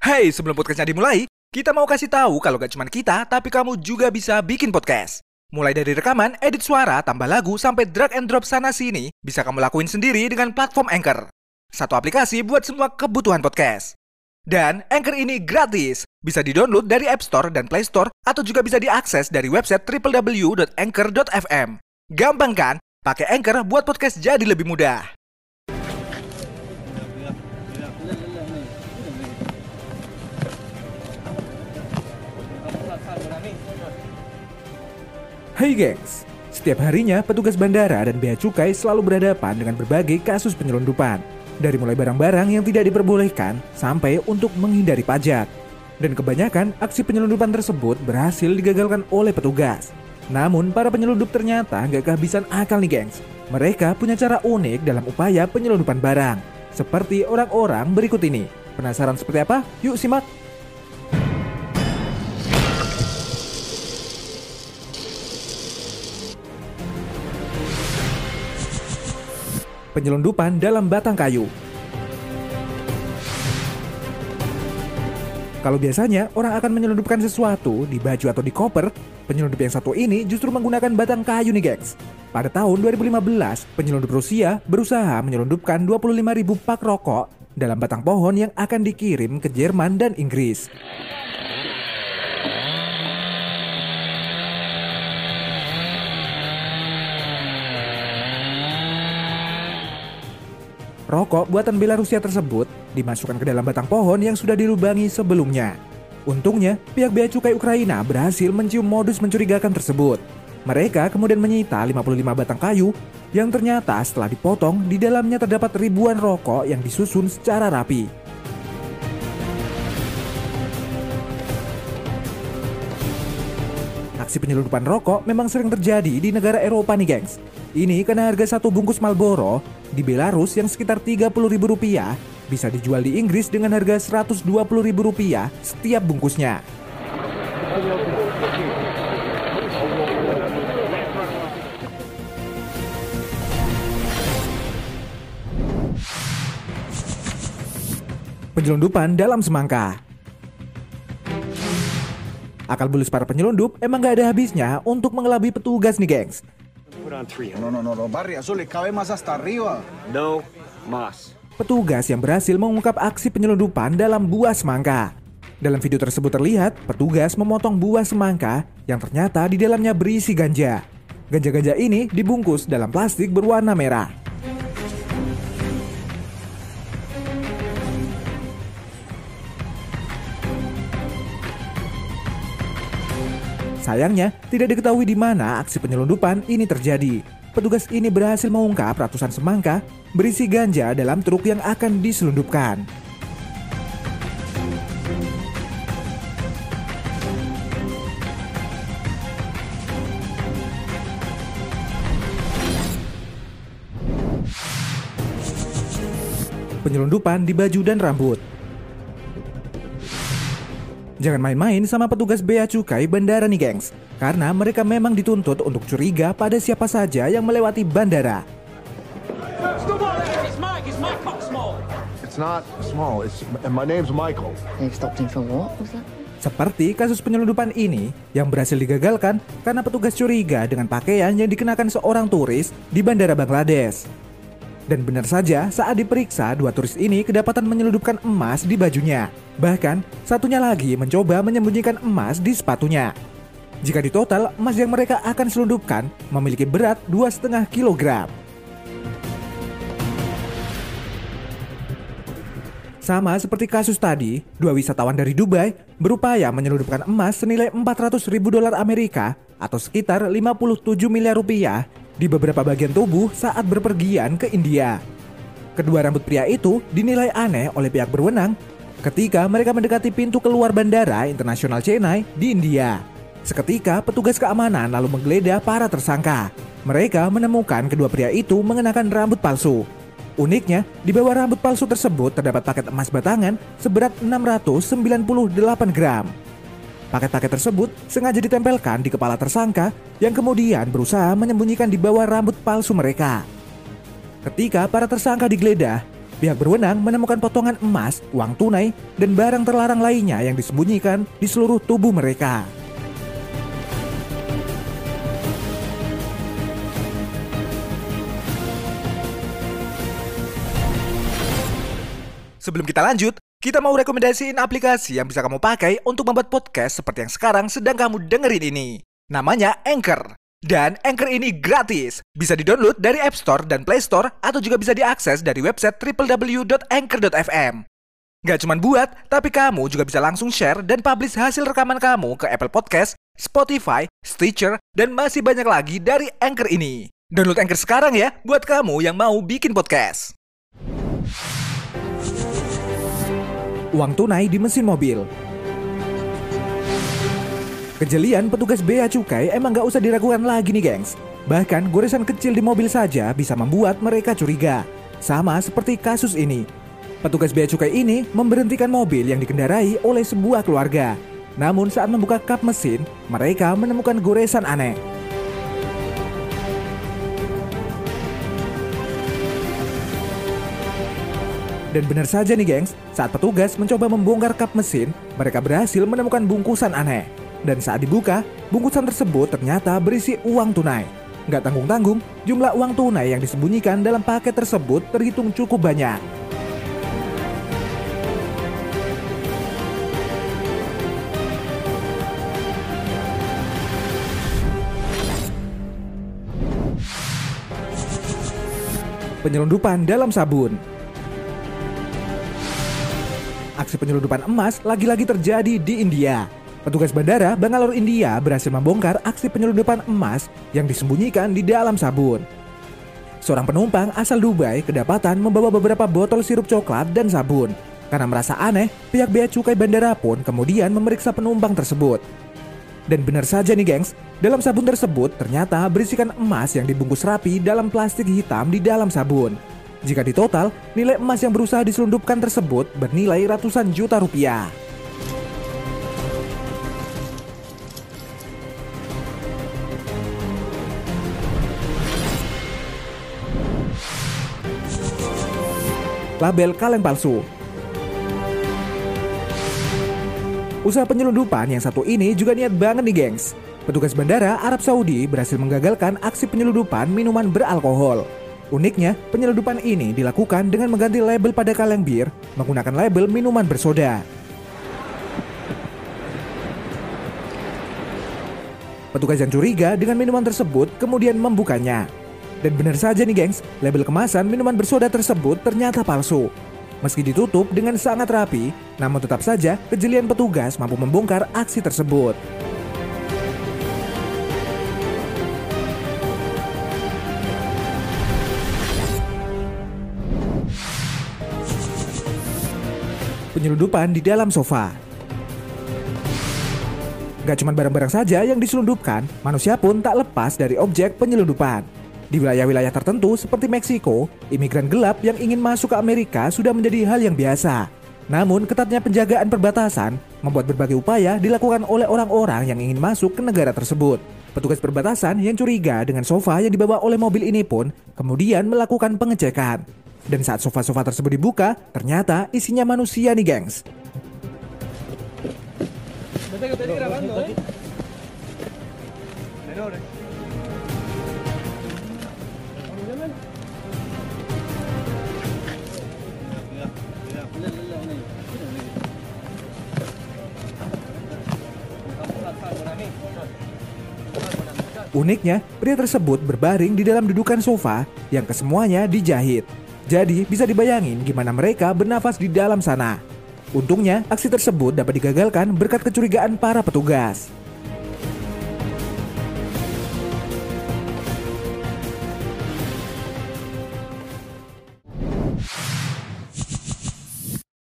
Hey, sebelum podcastnya dimulai, kita mau kasih tahu kalau gak cuma kita, tapi kamu juga bisa bikin podcast. Mulai dari rekaman, edit suara, tambah lagu, sampai drag and drop sana sini, bisa kamu lakuin sendiri dengan platform Anchor. Satu aplikasi buat semua kebutuhan podcast. Dan Anchor ini gratis, bisa di-download dari App Store dan Play Store, atau juga bisa diakses dari website www.anchor.fm. Gampang kan? Pakai Anchor buat podcast jadi lebih mudah. Hai gengs, setiap harinya petugas bandara dan bea cukai selalu berhadapan dengan berbagai kasus penyelundupan. Dari mulai barang-barang yang tidak diperbolehkan sampai untuk menghindari pajak. Dan kebanyakan aksi penyelundupan tersebut berhasil digagalkan oleh petugas. Namun para penyelundup ternyata nggak kehabisan akal nih gengs. Mereka punya cara unik dalam upaya penyelundupan barang. Seperti orang-orang berikut ini. Penasaran seperti apa? Yuk simak! Penyelundupan dalam batang kayu. Kalau biasanya orang akan menyelundupkan sesuatu di baju atau di koper, penyelundup yang satu ini justru menggunakan batang kayu nih gengs. Pada tahun 2015, penyelundup Rusia berusaha menyelundupkan 25.000 pak rokok dalam batang pohon yang akan dikirim ke Jerman dan Inggris. Rokok buatan Belarusia tersebut dimasukkan ke dalam batang pohon yang sudah dilubangi sebelumnya. Untungnya, pihak bea cukai Ukraina berhasil mencium modus mencurigakan tersebut. Mereka kemudian menyita 55 batang kayu yang ternyata setelah dipotong di dalamnya terdapat ribuan rokok yang disusun secara rapi. Aksi penyelundupan rokok memang sering terjadi di negara Eropa nih gengs. Ini karena harga satu bungkus Marlboro di Belarus yang sekitar Rp30.000 bisa dijual di Inggris dengan harga Rp120.000 setiap bungkusnya. Penyelundupan dalam semangka Akal bulus para penyelundup emang gak ada habisnya untuk mengelabui petugas nih gengs. No, no, no, no, Barry, eso le cabe más hasta arriba. No más. Petugas yang berhasil mengungkap aksi penyelundupan dalam buah semangka. Dalam video tersebut terlihat, petugas memotong buah semangka yang ternyata di dalamnya berisi ganja. Ganja-ganja ini dibungkus dalam plastik berwarna merah. Sayangnya, tidak diketahui di mana aksi penyelundupan ini terjadi. Petugas ini berhasil mengungkap ratusan semangka berisi ganja dalam truk yang akan diselundupkan. Penyelundupan di baju dan rambut. Jangan main-main sama petugas bea cukai bandara nih gengs. Karena mereka memang dituntut untuk curiga pada siapa saja yang melewati bandara. It's not small. It's and my name's Michael. They've stopped him for what? Was that? Seperti kasus penyelundupan ini yang berhasil digagalkan karena petugas curiga dengan pakaian yang dikenakan seorang turis di bandara Bangladesh. Dan benar saja saat diperiksa dua turis ini kedapatan menyelundupkan emas di bajunya. Bahkan satunya lagi mencoba menyembunyikan emas di sepatunya. Jika ditotal, emas yang mereka akan selundupkan memiliki berat 2,5 kg. Sama seperti kasus tadi, dua wisatawan dari Dubai berupaya menyelundupkan emas senilai 400 ribu dolar Amerika atau sekitar 57 miliar rupiah di beberapa bagian tubuh saat berpergian ke India. Kedua rambut pria itu dinilai aneh oleh pihak berwenang ketika mereka mendekati pintu keluar bandara internasional Chennai di India. Seketika petugas keamanan lalu menggeledah para tersangka. Mereka menemukan kedua pria itu mengenakan rambut palsu. Uniknya, di bawah rambut palsu tersebut terdapat paket emas batangan seberat 698 gram. Paket-paket tersebut sengaja ditempelkan di kepala tersangka yang kemudian berusaha menyembunyikan di bawah rambut palsu mereka. Ketika para tersangka digeledah, pihak berwenang menemukan potongan emas, uang tunai, dan barang terlarang lainnya yang disembunyikan di seluruh tubuh mereka. Sebelum kita lanjut, kita mau rekomendasiin aplikasi yang bisa kamu pakai untuk membuat podcast seperti yang sekarang sedang kamu dengerin ini. Namanya Anchor. Dan Anchor ini gratis. Bisa di-download dari App Store dan Play Store atau juga bisa diakses dari website www.anchor.fm. Gak cuma buat, tapi kamu juga bisa langsung share dan publish hasil rekaman kamu ke Apple Podcast, Spotify, Stitcher, dan masih banyak lagi dari Anchor ini. Download Anchor sekarang ya, buat kamu yang mau bikin podcast. Uang tunai di mesin mobil. Kejelian petugas bea cukai emang gak usah diragukan lagi nih gengs. Bahkan goresan kecil di mobil saja bisa membuat mereka curiga. Sama seperti kasus ini. Petugas bea cukai ini memberhentikan mobil yang dikendarai oleh sebuah keluarga. Namun saat membuka kap mesin, mereka menemukan goresan aneh. Dan benar saja nih gengs, saat petugas mencoba membongkar kap mesin, mereka berhasil menemukan bungkusan aneh. Dan saat dibuka, bungkusan tersebut ternyata berisi uang tunai. Nggak tanggung-tanggung, jumlah uang tunai yang disembunyikan dalam paket tersebut terhitung cukup banyak. Penyelundupan dalam sabun Aksi penyelundupan emas lagi-lagi terjadi di India. Petugas bandara Bangalore, India berhasil membongkar aksi penyelundupan emas yang disembunyikan di dalam sabun. Seorang penumpang asal Dubai kedapatan membawa beberapa botol sirup coklat dan sabun. Karena merasa aneh, pihak bea cukai bandara pun kemudian memeriksa penumpang tersebut. Dan benar saja nih gengs, dalam sabun tersebut ternyata berisikan emas yang dibungkus rapi dalam plastik hitam di dalam sabun. Jika ditotal, nilai emas yang berusaha diselundupkan tersebut bernilai ratusan juta rupiah. Label kaleng palsu Usaha penyelundupan yang satu ini juga niat banget nih gengs. Petugas bandara Arab Saudi berhasil menggagalkan aksi penyelundupan minuman beralkohol. Uniknya, penyelundupan ini dilakukan dengan mengganti label pada kaleng bir menggunakan label minuman bersoda. Petugas yang curiga dengan minuman tersebut kemudian membukanya. Dan benar saja nih gengs, label kemasan minuman bersoda tersebut ternyata palsu. Meski ditutup dengan sangat rapi, namun tetap saja kejelian petugas mampu membongkar aksi tersebut. Penyelundupan di dalam sofa. Gak cuma barang-barang saja yang diselundupkan, manusia pun tak lepas dari objek penyelundupan. Di wilayah-wilayah tertentu seperti Meksiko, imigran gelap yang ingin masuk ke Amerika sudah menjadi hal yang biasa. Namun, ketatnya penjagaan perbatasan membuat berbagai upaya dilakukan oleh orang-orang yang ingin masuk ke negara tersebut. Petugas perbatasan yang curiga dengan sofa yang dibawa oleh mobil ini pun kemudian melakukan pengecekan. Dan saat sofa-sofa tersebut dibuka, ternyata isinya manusia nih gengs. Uniknya, pria tersebut berbaring di dalam dudukan sofa yang kesemuanya dijahit. Jadi bisa dibayangin gimana mereka bernafas di dalam sana. Untungnya aksi tersebut dapat digagalkan berkat kecurigaan para petugas.